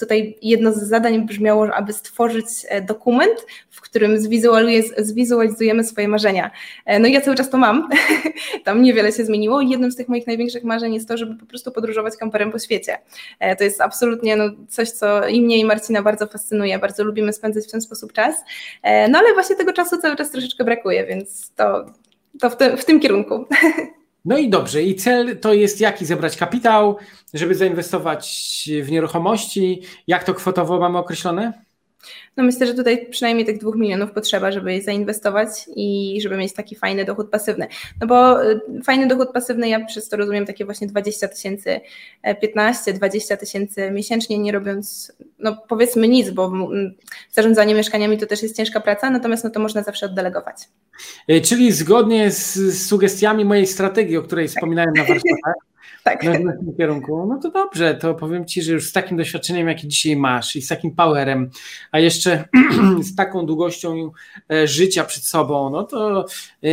tutaj jedno z zadań brzmiało, aby stworzyć e, dokument, w którym zwizualizujemy swoje marzenia. No i ja cały czas to mam, tam niewiele się zmieniło jednym z tych moich największych marzeń jest to, żeby po prostu podróżować kamperem po świecie. To jest absolutnie no, coś, co i mnie i Marcina bardzo fascynuje, bardzo lubimy spędzać w ten sposób czas, no ale właśnie tego czasu cały czas troszeczkę brakuje, więc to, to w, te, w tym kierunku. No i dobrze, i cel to jest jaki? Zebrać kapitał, żeby zainwestować w nieruchomości. Jak to kwotowo mamy określone? No myślę, że tutaj przynajmniej tych dwóch milionów potrzeba, żeby je zainwestować i żeby mieć taki fajny dochód pasywny. No bo y, fajny dochód pasywny, ja przez to rozumiem takie właśnie 20 tysięcy, 15, e, 20 tysięcy miesięcznie, nie robiąc, no powiedzmy nic, bo zarządzanie mieszkaniami to też jest ciężka praca, natomiast no to można zawsze oddelegować. E, czyli zgodnie z, sugestiami mojej strategii, o której wspominałem na warsztatach, tak. tym kierunku, no to dobrze, to powiem Ci, że już z takim doświadczeniem, jakie dzisiaj masz i z takim powerem, a jeszcze z taką długością e, życia przed sobą, no to e,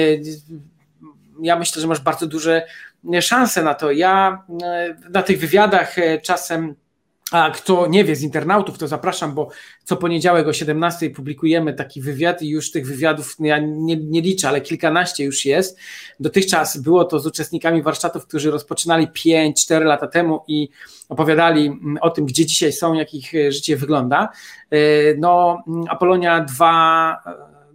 ja myślę, że masz bardzo duże szanse na to. Ja e, na tych wywiadach czasem a kto nie wie z internautów, to zapraszam, bo co poniedziałek o 17 publikujemy taki wywiad i już tych wywiadów ja nie, nie, liczę, ale kilkanaście już jest. Dotychczas było to z uczestnikami warsztatów, którzy rozpoczynali 5-4 lata temu i opowiadali mm, o tym, gdzie dzisiaj są, jak ich e, życie wygląda. E, no, Apolonia 2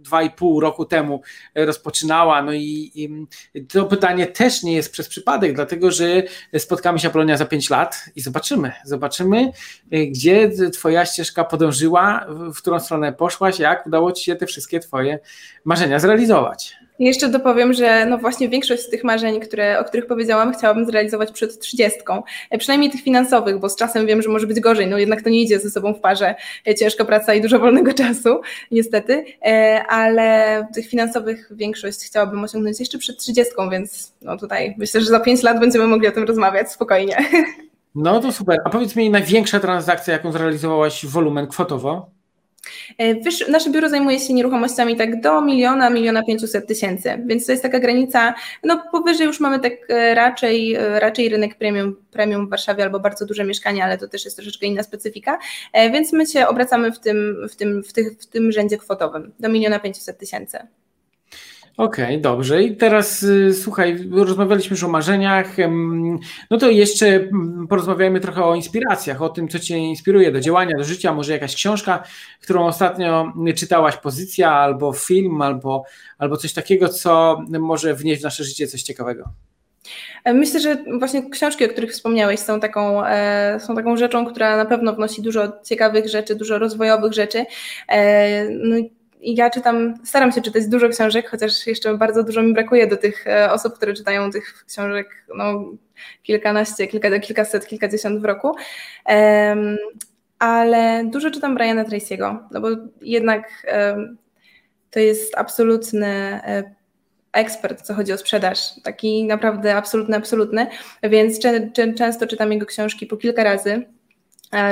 dwa i pół roku temu rozpoczynała. No i, i, to pytanie też nie jest przez przypadek, dlatego że spotkamy się Apolonia za pięć lat i zobaczymy, zobaczymy, gdzie Twoja ścieżka podążyła, w którą stronę poszłaś, jak udało Ci się te wszystkie Twoje marzenia zrealizować. Jeszcze dopowiem, że no właśnie większość z tych marzeń, które, o których powiedziałam, chciałabym zrealizować przed trzydziestką. E, przynajmniej tych finansowych, bo z czasem wiem, że może być gorzej. No jednak to nie idzie ze sobą w parze. E, ciężka praca i dużo wolnego czasu, niestety. E, ale tych finansowych większość chciałabym osiągnąć jeszcze przed trzydziestką, więc no tutaj myślę, że za pięć lat będziemy mogli o tym rozmawiać spokojnie. No to super. A powiedz mi, największa transakcja, jaką zrealizowałaś wolumen kwotowo? E, nasze biuro zajmuje się nieruchomościami tak do miliona, miliona pięciuset tysięcy, więc to jest taka granica, no powyżej już mamy tak e, raczej, e, raczej rynek premium, premium w Warszawie albo bardzo duże mieszkania, ale to też jest troszeczkę inna specyfika, więc my się obracamy w tym, w tym, w tych, w tym rzędzie kwotowym do miliona pięciuset tysięcy. Okej, okay, dobrze. I teraz y, słuchaj, rozmawialiśmy już o marzeniach. No to jeszcze mm, porozmawiajmy trochę o inspiracjach, o tym, co Cię inspiruje do działania, do życia. Może jakaś książka, którą ostatnio czytałaś, pozycja, albo film, albo, albo coś takiego, co może wnieść w nasze życie coś ciekawego. Myślę, że właśnie książki, o których wspomniałeś, są taką, e, są taką rzeczą, która na pewno wnosi dużo ciekawych rzeczy, dużo rozwojowych rzeczy. E, no ja czytam, staram się czytać dużo książek, chociaż jeszcze bardzo dużo mi brakuje do tych e, osób, które czytają tych książek no, kilkanaście, kilka, kilkaset, kilkadziesiąt w roku. Um, ale dużo czytam Briana Tracy'ego, no bo jednak um, to jest absolutny e, ekspert, co chodzi o sprzedaż, taki naprawdę absolutny, absolutny, więc często czytam jego książki po kilka razy,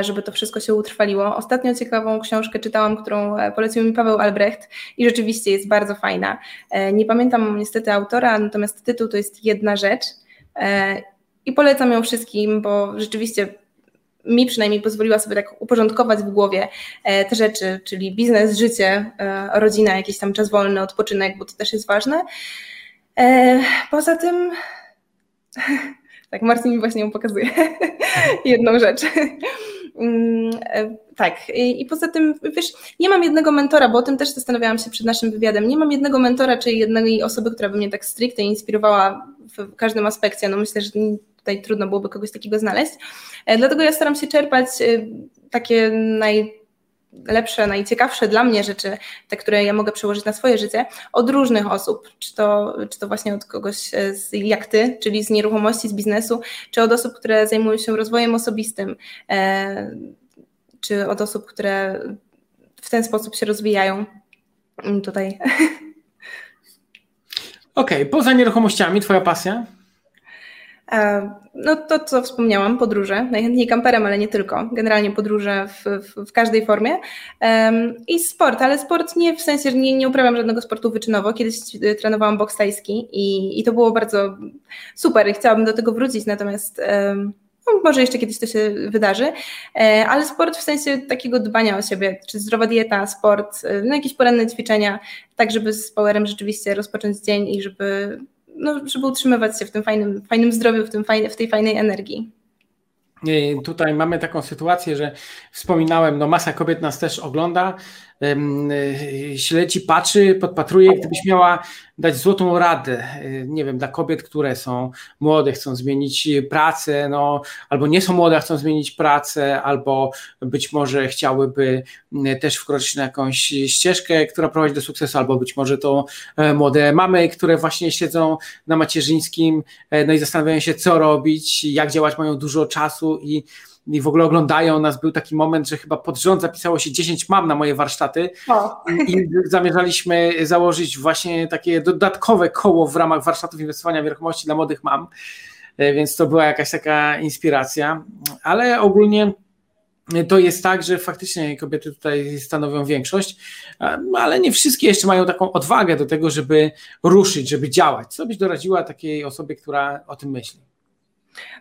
żeby to wszystko się utrwaliło. Ostatnio ciekawą książkę czytałam, którą e, polecił mi Paweł Albrecht i rzeczywiście jest bardzo fajna. E, nie pamiętam niestety autora, natomiast tytuł to jest Jedna rzecz i polecam ją wszystkim, bo rzeczywiście mi przynajmniej pozwoliła sobie tak uporządkować w głowie te rzeczy, czyli biznes, życie, rodzina, jakiś tam czas wolny, odpoczynek, bo to też jest ważne. Poza tym tak, Marcin mi właśnie ją pokazuje jedną rzecz. Mm, e, tak, i poza tym, wiesz, nie mam jednego mentora, bo o tym też zastanawiałam się przed naszym wywiadem. Nie mam jednego mentora, czy jednej osoby, która by mnie tak stricte inspirowała w każdym aspekcie. No myślę, że tutaj trudno byłoby kogoś takiego znaleźć. E, dlatego ja staram się czerpać e, takie naj najlepsze, najciekawsze dla mnie rzeczy, te, które ja mogę przełożyć na swoje życie, od różnych osób, czy to, czy to właśnie od kogoś z, jak ty, czyli z nieruchomości, z biznesu, czy od osób, które zajmują się rozwojem osobistym, e, czy od osób, które w ten sposób się rozwijają tutaj. Okej, okay, poza nieruchomościami, Twoja pasja? E, no to, co wspomniałam, podróże, najchętniej kamperem, ale nie tylko, generalnie podróże w, w, w każdej formie. I sport, ale sport nie w sensie, że nie, nie uprawiam żadnego sportu wyczynowo, kiedyś e, trenowałam boks tajski i, i to było bardzo super i chciałabym do tego wrócić, natomiast no, może jeszcze kiedyś to się wydarzy, e, ale sport w sensie takiego dbania o siebie, czy zdrowa dieta, sport, no jakieś poranne ćwiczenia, tak żeby z powerem rzeczywiście rozpocząć dzień i żeby no, żeby utrzymywać się w tym fajnym, fajnym zdrowiu, w, tym fajne, w tej fajnej energii. Tutaj mamy taką sytuację, że wspominałem, no masa kobiet nas też ogląda, śledzi, patrzy, podpatruje, gdybyś miała dać złotą radę, y, nie wiem, dla kobiet, które są młode, chcą zmienić pracę, no, albo nie są młode, chcą zmienić pracę, albo być może chciałyby też wkroczyć na jakąś ścieżkę, która prowadzi do sukcesu, albo być może to e, młode mamy, które właśnie siedzą na macierzyńskim, e, no i zastanawiają się, co robić, jak działać, mają dużo czasu i i w ogóle oglądają nas. Był taki moment, że chyba pod rząd zapisało się 10 mam na moje warsztaty o. i zamierzaliśmy założyć właśnie takie dodatkowe koło w ramach warsztatów inwestowania w nieruchomości dla młodych mam, e, więc to była jakaś taka inspiracja, ale ogólnie to jest tak, że faktycznie kobiety tutaj stanowią większość, ale nie wszystkie jeszcze mają taką odwagę do tego, żeby ruszyć, żeby działać. Co byś doradziła takiej osobie, która o tym myśli?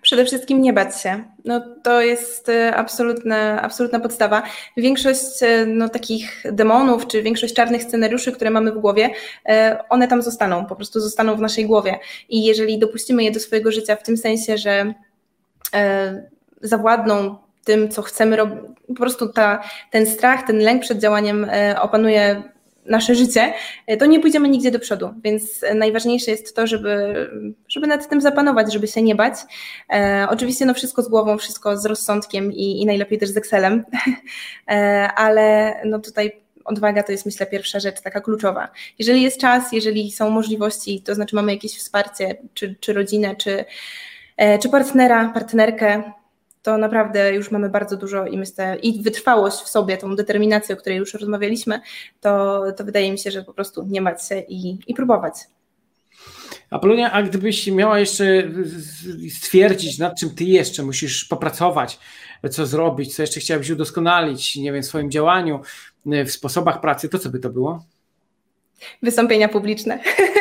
Przede wszystkim nie bać się. No, to jest y, absolutna, absolutna podstawa. Większość y, no, takich demonów, czy większość czarnych scenariuszy, które mamy w głowie, y, one tam zostaną, po prostu zostaną w naszej głowie. I jeżeli dopuścimy je do swojego życia w tym sensie, że zawładną tym, co chcemy robić, po prostu ta, ten strach, ten lęk przed działaniem opanuje nasze życie, e, to nie pójdziemy nigdzie do przodu. Więc najważniejsze jest to, żeby, żeby nad tym zapanować, żeby się nie bać. E, oczywiście no wszystko z głową, wszystko z rozsądkiem i, i najlepiej też z Excelem, e, ale no tutaj odwaga to jest myślę pierwsza rzecz, taka kluczowa. Jeżeli jest czas, jeżeli są możliwości, to znaczy mamy jakieś wsparcie, czy, czy rodzinę, czy, e, czy partnera, partnerkę, to naprawdę już mamy bardzo dużo i myślę, i wytrwałość w sobie, tą determinację, o której już rozmawialiśmy, to, to wydaje mi się, że po prostu nie bać się i, i próbować. Apolonia, a gdybyś miała jeszcze stwierdzić, nad czym ty jeszcze musisz popracować, co zrobić, co jeszcze chciałabyś udoskonalić, nie wiem, w swoim działaniu, w sposobach pracy, to co by to było? Wystąpienia publiczne.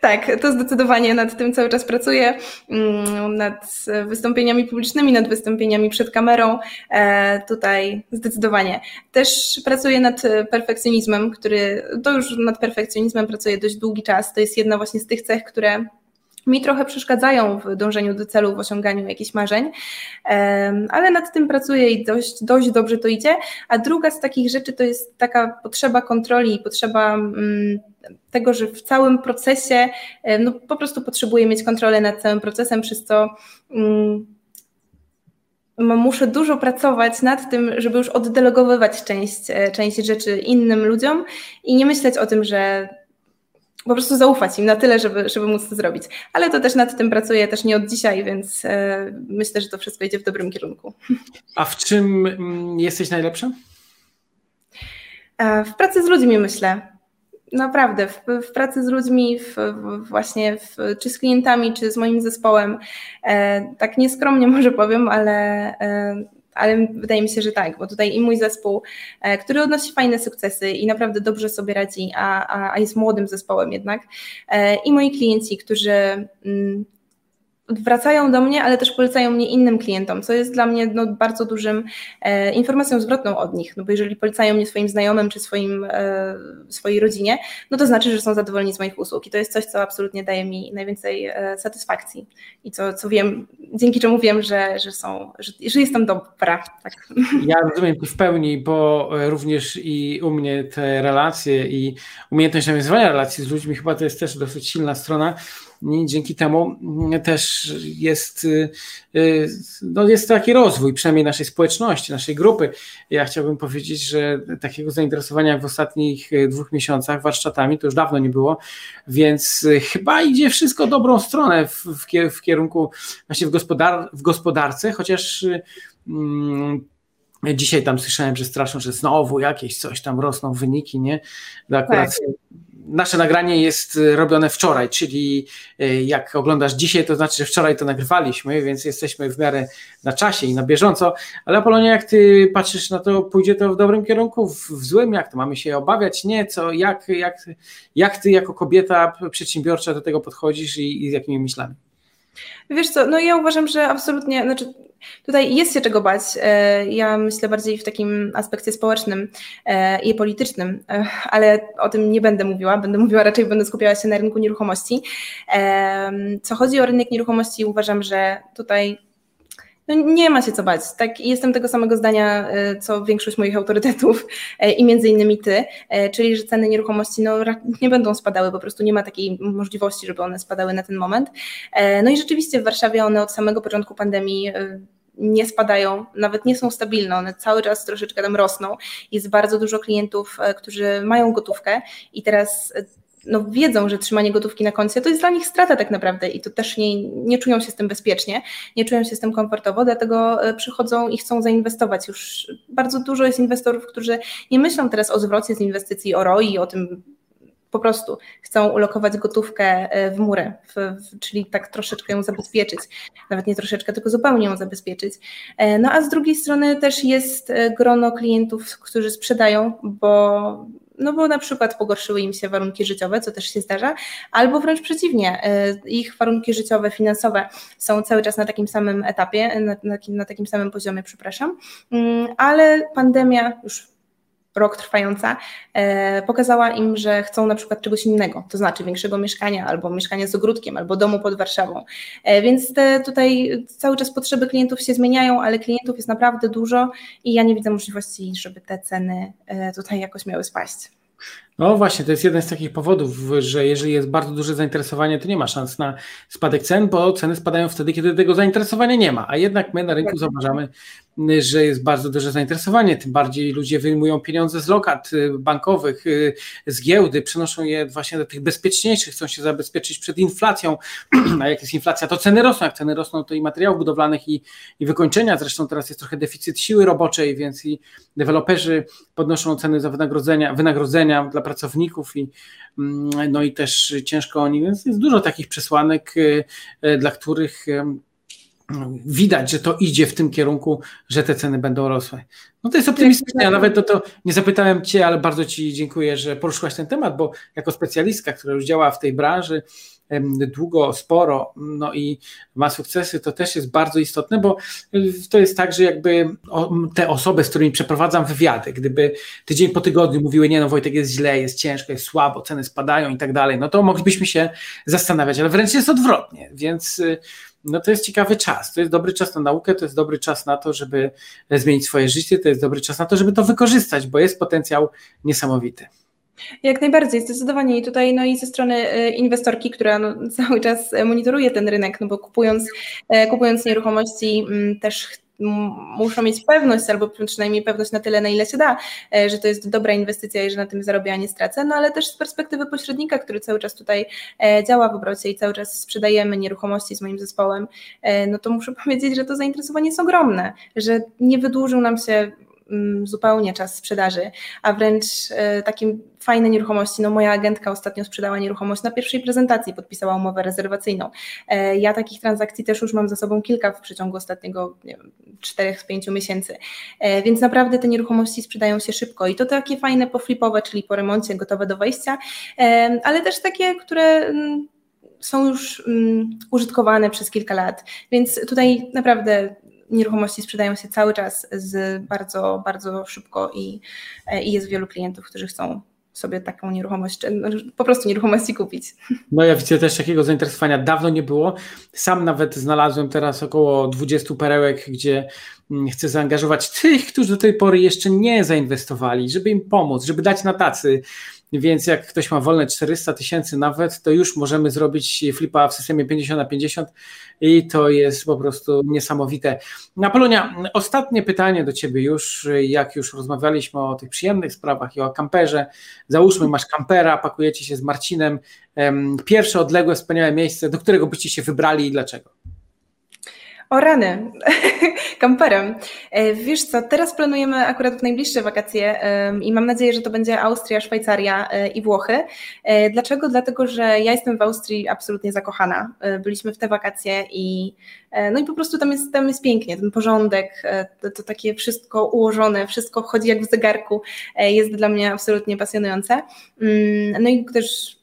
Tak, to zdecydowanie nad tym cały czas pracuję, mm, nad wystąpieniami publicznymi, nad wystąpieniami przed kamerą. E, tutaj zdecydowanie. Też pracuję nad perfekcjonizmem, który to już nad perfekcjonizmem pracuję dość długi czas. To jest jedna właśnie z tych cech, które mi trochę przeszkadzają w dążeniu do celu, w osiąganiu jakichś marzeń, ale nad tym pracuję i dość, dość dobrze to idzie. A druga z takich rzeczy to jest taka potrzeba kontroli, potrzeba mm, tego, że w całym procesie no, po prostu potrzebuję mieć kontrolę nad całym procesem, przez co mm, muszę dużo pracować nad tym, żeby już oddelegowywać część, e, część rzeczy innym ludziom i nie myśleć o tym, że po prostu zaufać im na tyle, żeby, żeby móc to zrobić. Ale to też nad tym pracuję też nie od dzisiaj, więc e, myślę, że to wszystko idzie w dobrym kierunku. A w czym mm, jesteś najlepsza? E, w pracy z ludźmi myślę. Naprawdę, w, w pracy z ludźmi, w, w właśnie czy z klientami, czy z moim zespołem. E, tak nieskromnie może powiem, ale e, ale wydaje mi się, że tak, bo tutaj i mój zespół, e, który odnosi fajne sukcesy i naprawdę dobrze sobie radzi, a, a, a jest młodym zespołem jednak, e, i moi klienci, którzy mm, wracają do mnie, ale też polecają mnie innym klientom, co jest dla mnie no, bardzo dużym e, informacją zwrotną od nich, no bo jeżeli polecają mnie swoim znajomym czy swoim, e, swojej rodzinie, no to znaczy, że są zadowoleni z moich usług i to jest coś, co absolutnie daje mi najwięcej e, satysfakcji i co, co wiem, dzięki czemu wiem, że, że są, że, że jestem dobra. Tak. Ja rozumiem to w pełni, bo również i u mnie te relacje i umiejętność nawiązywania relacji z ludźmi chyba to jest też dosyć silna strona Dzięki temu też jest, no jest taki rozwój, przynajmniej naszej społeczności, naszej grupy. Ja chciałbym powiedzieć, że takiego zainteresowania w ostatnich dwóch miesiącach warsztatami to już dawno nie było, więc chyba idzie wszystko dobrą stronę w, w kierunku właśnie w, gospodar w gospodarce, chociaż mm, Dzisiaj tam słyszałem, że straszą, że znowu jakieś coś tam rosną wyniki, nie? Akurat tak. Nasze nagranie jest robione wczoraj, czyli e, jak oglądasz dzisiaj, to znaczy, że wczoraj to nagrywaliśmy, więc jesteśmy w miarę na czasie i na bieżąco. Ale Apolonia, jak ty patrzysz na to, pójdzie to w dobrym kierunku, w, w złym, jak to mamy się obawiać? Nie, co, jak, jak, jak ty jako kobieta przedsiębiorcza do tego podchodzisz i, i z jakimi myślami? Wiesz co, no ja uważam, że absolutnie, znaczy tutaj jest się czego bać. E, ja myślę bardziej w takim aspekcie społecznym e, i politycznym, e, ale o tym nie będę mówiła, będę mówiła raczej, będę skupiała się na rynku nieruchomości. Co chodzi o rynek nieruchomości, uważam, że tutaj nie ma się co bać. Tak, jestem tego samego zdania, e, co większość moich autorytetów e, i między innymi ty, e, czyli że ceny nieruchomości no, nie będą spadały, po prostu nie ma takiej możliwości, żeby one spadały na ten moment. No i rzeczywiście w Warszawie one od samego początku pandemii nie spadają, nawet nie są stabilne, one cały czas troszeczkę tam rosną. Jest bardzo dużo klientów, którzy mają gotówkę i teraz no, wiedzą, że trzymanie gotówki na koncie to jest dla nich strata tak naprawdę i to też nie, nie czują się z tym bezpiecznie, nie czują się z tym komfortowo, dlatego e, przychodzą i chcą zainwestować. Już bardzo dużo jest inwestorów, którzy nie myślą teraz o zwrocie z inwestycji, o ROI, o tym po prostu chcą ulokować gotówkę e, w murę, w, w, czyli tak troszeczkę ją zabezpieczyć, nawet nie troszeczkę, tylko zupełnie ją zabezpieczyć. E, no a z drugiej strony też jest grono klientów, którzy sprzedają, bo no bo na przykład pogorszyły im się warunki życiowe, co też się zdarza, albo wręcz przeciwnie, y, ich warunki życiowe, finansowe są cały czas na takim samym etapie, na, na, na takim samym poziomie, przepraszam, mm, ale pandemia już rok trwająca, e, pokazała im, że chcą na przykład czegoś innego, to znaczy większego mieszkania, albo mieszkania z ogródkiem, albo domu pod Warszawą. E, więc te tutaj cały czas potrzeby klientów się zmieniają, ale klientów jest naprawdę dużo i ja nie widzę możliwości, żeby te ceny e, tutaj jakoś miały spaść. No właśnie, to jest jeden z takich powodów, że jeżeli jest bardzo duże zainteresowanie, to nie ma szans na spadek cen, bo ceny spadają wtedy, kiedy tego zainteresowania nie ma. A jednak my na rynku zauważamy, że jest bardzo duże zainteresowanie, tym bardziej ludzie wyjmują pieniądze z lokat y, bankowych, y, z giełdy, przenoszą je właśnie do tych bezpieczniejszych, chcą się zabezpieczyć przed inflacją, a jak jest inflacja, to ceny rosną, jak ceny rosną, to i materiałów budowlanych i, i wykończenia, zresztą teraz jest trochę deficyt siły roboczej, więc i deweloperzy podnoszą ceny za wynagrodzenia, wynagrodzenia dla pracowników i mm, no i też ciężko oni, więc jest dużo takich przesłanek, y, dla których widać, że to idzie w tym kierunku, że te ceny będą rosły. No to jest optymistyczne. Ja nawet to, to nie zapytałem Cię, ale bardzo Ci dziękuję, że poruszyłaś ten temat, bo jako specjalistka, która już działa w tej branży długo, sporo, no i ma sukcesy, to też jest bardzo istotne, bo to jest tak, że jakby te osoby, z którymi przeprowadzam wywiady, gdyby tydzień po tygodniu mówiły, nie no Wojtek jest źle, jest ciężko, jest słabo, ceny spadają i tak dalej, no to moglibyśmy się zastanawiać, ale wręcz jest odwrotnie, więc y, no to jest ciekawy czas. To jest dobry czas na naukę, to jest dobry czas na to, żeby zmienić swoje życie, to jest dobry czas na to, żeby to wykorzystać, bo jest potencjał niesamowity. Jak najbardziej, zdecydowanie. I tutaj no i ze strony e, inwestorki, która no, cały czas monitoruje ten rynek, no bo kupując, e, kupując nieruchomości mm, też muszą mieć pewność, albo przynajmniej pewność na tyle, na ile się da, e, że to jest dobra inwestycja i że na tym zarobię, a nie stracę, no ale też z perspektywy pośrednika, który cały czas tutaj e, działa w obrocie i cały czas sprzedajemy nieruchomości z moim zespołem, e, no to muszę powiedzieć, że to zainteresowanie jest ogromne, że nie wydłużył nam się zupełnie czas sprzedaży, a wręcz e, takie fajne nieruchomości. No moja agentka ostatnio sprzedała nieruchomość na pierwszej prezentacji, podpisała umowę rezerwacyjną. E, ja takich transakcji też już mam za sobą kilka w przeciągu ostatniego nie wiem, 4-5 miesięcy. E, więc naprawdę te nieruchomości sprzedają się szybko i to takie fajne poflipowe, czyli po remoncie, gotowe do wejścia, ale też takie, które mm, są już um, użytkowane przez kilka lat. Więc tutaj naprawdę nieruchomości sprzedają się cały czas z bardzo, bardzo szybko i, e, i jest wielu klientów, którzy chcą sobie taką nieruchomość, no, po prostu nieruchomości kupić. No ja widzę też takiego zainteresowania dawno nie było. Sam nawet znalazłem teraz około 20 perełek, gdzie chcę zaangażować tych, którzy do tej pory jeszcze nie zainwestowali, żeby im pomóc, żeby dać na tacy więc jak ktoś ma wolne 400 tysięcy nawet, to już możemy zrobić flipa w systemie 50 na 50 i to jest po prostu niesamowite. Apolonia, ostatnie pytanie do Ciebie już, jak już rozmawialiśmy o tych przyjemnych sprawach i o kamperze, załóżmy masz kampera, pakujecie się z Marcinem, pierwsze odległe, wspaniałe miejsce, do którego byście się wybrali i dlaczego? O rany, kamperem. E, wiesz co, teraz planujemy akurat w najbliższe wakacje i mam nadzieję, że to będzie Austria, Szwajcaria e, i Włochy. E, dlaczego? Dlatego, że ja jestem w Austrii absolutnie zakochana. Byliśmy w te wakacje i no i po prostu tam jest, tam jest pięknie, ten porządek, to, to takie wszystko ułożone, wszystko chodzi jak w zegarku, jest dla mnie absolutnie pasjonujące. Mm, no i też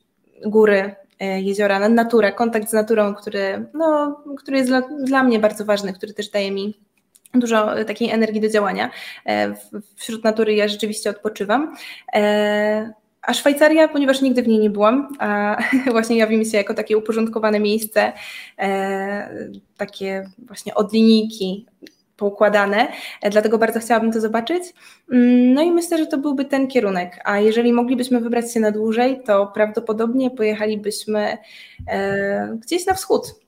góry, E, jeziora, naturę, kontakt z naturą, który, no, który jest dla, dla mnie bardzo ważny, który też daje mi dużo takiej energii do działania. E, wśród natury ja rzeczywiście odpoczywam. E, a Szwajcaria, ponieważ nigdy w niej nie byłam, a właśnie jawi mi się jako takie uporządkowane miejsce, takie właśnie od linijki, poukładane, e, dlatego bardzo chciałabym to zobaczyć. Mm, no i myślę, że to byłby ten kierunek. A jeżeli moglibyśmy wybrać się na dłużej, to prawdopodobnie pojechalibyśmy e, gdzieś na wschód,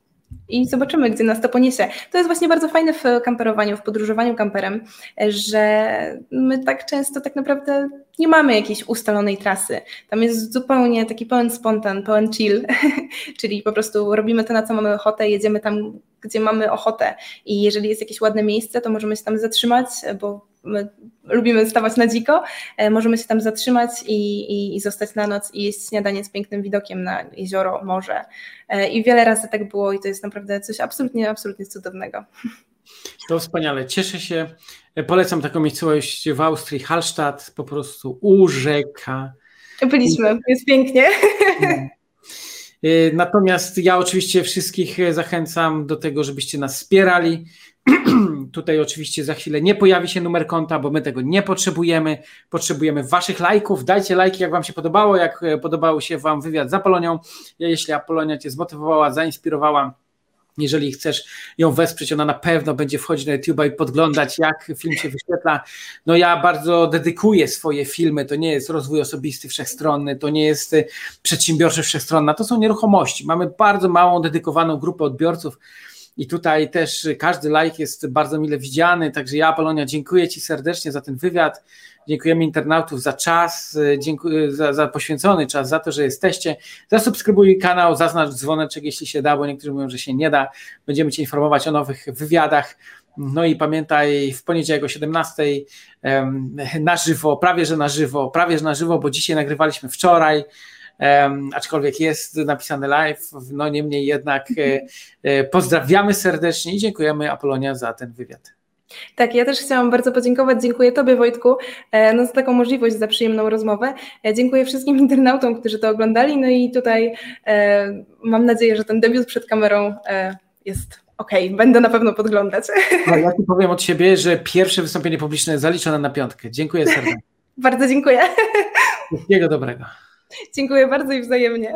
i zobaczymy, gdzie nas to poniesie. To jest właśnie bardzo fajne w kamperowaniu, w podróżowaniu kamperem, że my tak często tak naprawdę nie mamy jakiejś ustalonej trasy. Tam jest zupełnie taki pełen spontan, pełen chill, czyli po prostu robimy to, na co mamy ochotę, jedziemy tam, gdzie mamy ochotę. I jeżeli jest jakieś ładne miejsce, to możemy się tam zatrzymać, bo lubimy stawać na dziko, e, możemy się tam zatrzymać i, i, i, zostać na noc i jeść śniadanie z pięknym widokiem na jezioro, morze. E, I wiele razy tak było i to jest naprawdę coś absolutnie, absolutnie cudownego. To wspaniale, cieszę się. E, polecam taką miejscowość w Austrii, Hallstatt, po prostu u rzeka. Byliśmy, jest pięknie. Natomiast ja oczywiście wszystkich zachęcam do tego, żebyście nas wspierali. Tutaj oczywiście za chwilę nie pojawi się numer konta, bo my tego nie potrzebujemy. Potrzebujemy Waszych lajków. Dajcie lajki, jak Wam się podobało, jak e, podobał się Wam wywiad z Apolonią. Jeśli Apolonia Cię zmotywowała, zainspirowała, jeżeli chcesz ją wesprzeć, ona na pewno będzie wchodzić na YouTube i podglądać, jak film się wyświetla. No ja bardzo dedykuję swoje filmy, to nie jest rozwój osobisty wszechstronny, to nie jest e, przedsiębiorczość wszechstronna, to są nieruchomości. Mamy bardzo małą, dedykowaną grupę odbiorców, i tutaj też każdy like jest bardzo mile widziany, także ja Polonia dziękuję Ci serdecznie za ten wywiad, dziękujemy internautów za czas, dziękuję za, za poświęcony czas, za to, że jesteście, zasubskrybuj kanał, zaznacz dzwoneczek, jeśli się da, bo niektórzy mówią, że się nie da, będziemy Cię informować o nowych wywiadach, no i pamiętaj, w poniedziałek o 17 na żywo, prawie że na żywo, prawie że na żywo, bo dzisiaj nagrywaliśmy wczoraj, aczkolwiek jest napisane live, no niemniej jednak e, e, pozdrawiamy serdecznie i dziękujemy Apolonia za ten wywiad. Tak, ja też chciałam bardzo podziękować. Dziękuję Tobie, Wojtku, e, no, za taką możliwość, za przyjemną rozmowę. Dziękuję wszystkim internautom, którzy to oglądali. No i tutaj e, mam nadzieję, że ten debiut przed kamerą e, jest okej, okay. będę na pewno podglądać. No, ja Ci powiem od siebie, że pierwsze wystąpienie publiczne zaliczone na piątkę. Dziękuję serdecznie. bardzo dziękuję. Wszystkiego dobrego. Dziękuję bardzo i wzajemnie.